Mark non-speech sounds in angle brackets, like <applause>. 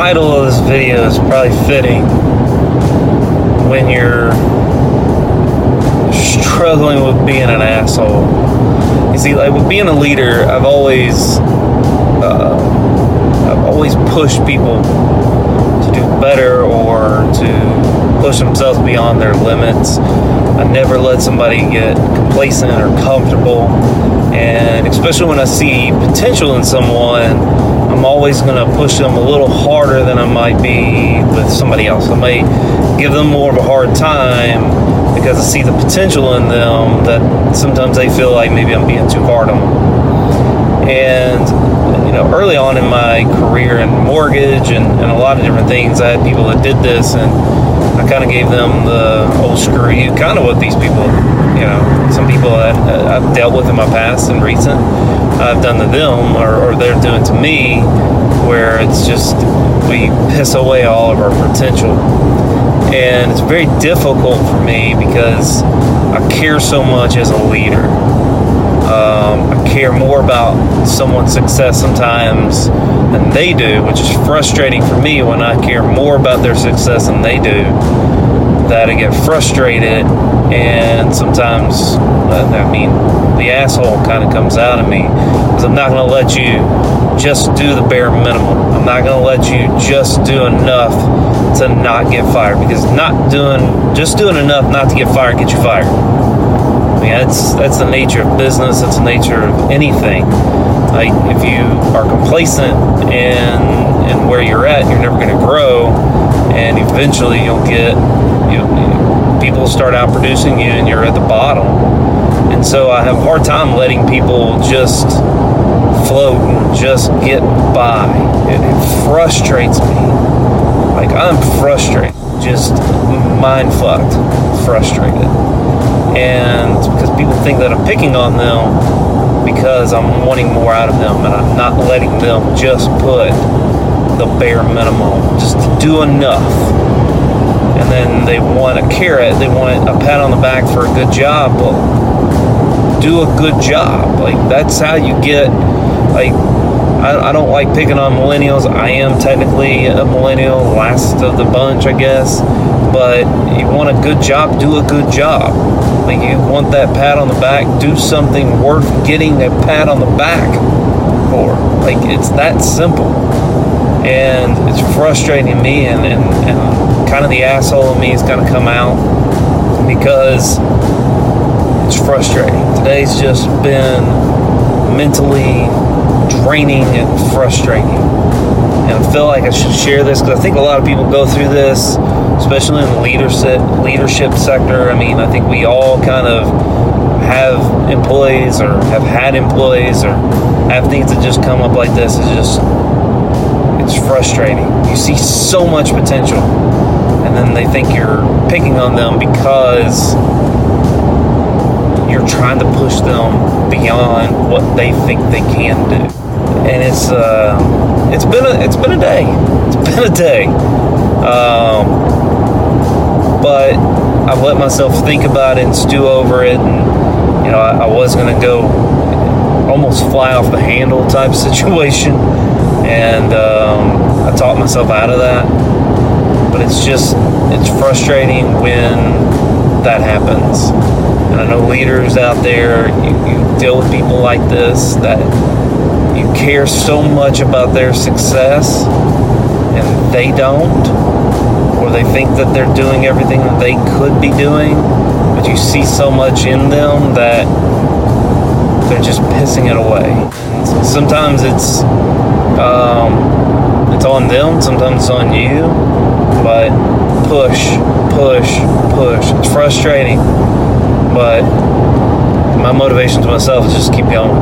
title of this video is probably fitting when you're struggling with being an asshole. You see, like with being a leader, I've always, uh, I've always pushed people to do better or to push themselves beyond their limits. I never let somebody get complacent or comfortable, and especially when I see potential in someone I'm always going to push them a little harder than I might be with somebody else. I may give them more of a hard time because I see the potential in them that sometimes they feel like maybe I'm being too hard on them. And, you know, early on in my career in mortgage and, and a lot of different things, I had people that did this and kind of gave them the old screw you, kind of what these people, you know, some people that I've dealt with in my past and recent I've done to them or, or they're doing to me, where it's just we piss away all of our potential. And it's very difficult for me because I care so much as a leader. Um, I care more about someone's success sometimes than they do, which is frustrating for me when I care more about their success than they do. That I get frustrated, and sometimes, I mean, the asshole kind of comes out of me because I'm not going to let you just do the bare minimum. I'm not going to let you just do enough to not get fired because not doing just doing enough not to get fired gets you fired. I mean that's that's the nature of business. That's the nature of anything. Like if you are complacent and and where you're at, you're never going to grow, and eventually you'll get you, people start out producing you, and you're at the bottom and so I have a hard time letting people just float and just get by. It, it frustrates me. Like I'm frustrated, just mind fucked, frustrated. And think that I'm picking on them because I'm wanting more out of them and I'm not letting them just put the bare minimum, just do enough. And then they want a carrot, they want a pat on the back for a good job. Well, do a good job. Like that's how you get like I, I, don't like picking on millennials. I am technically a millennial, last of the bunch, I guess. But you want a good job, do a good job. You want that pat on the back, do something worth getting a pat on the back for. Like it's that simple. And it's frustrating me and, and, and kind of the asshole in me is gonna come out because it's frustrating. Today's just been mentally draining and frustrating. Feel like I should share this because I think a lot of people go through this, especially in the leadership leadership sector. I mean, I think we all kind of have employees or have had employees or have things that just come up like this. It's just it's frustrating. You see so much potential, and then they think you're picking on them because you're trying to push them beyond what they think they can do. And it's uh, it's been a it's been a day. It's <laughs> been a day. Um, but I've let myself think about it and stew over it, and you know I, I was gonna go almost fly off the handle type <laughs> situation, and um, I talked myself out of that. But it's just it's frustrating when that happens. And I know leaders out there, you, you deal with people like this that you care so much about their success and they don't, or they think that they're doing everything that they could be doing, but you see so much in them that they're just pissing it away. Sometimes it's um, it's on them, sometimes it's on you, but push, push, push. It's frustrating, but my motivation to myself is just keep going.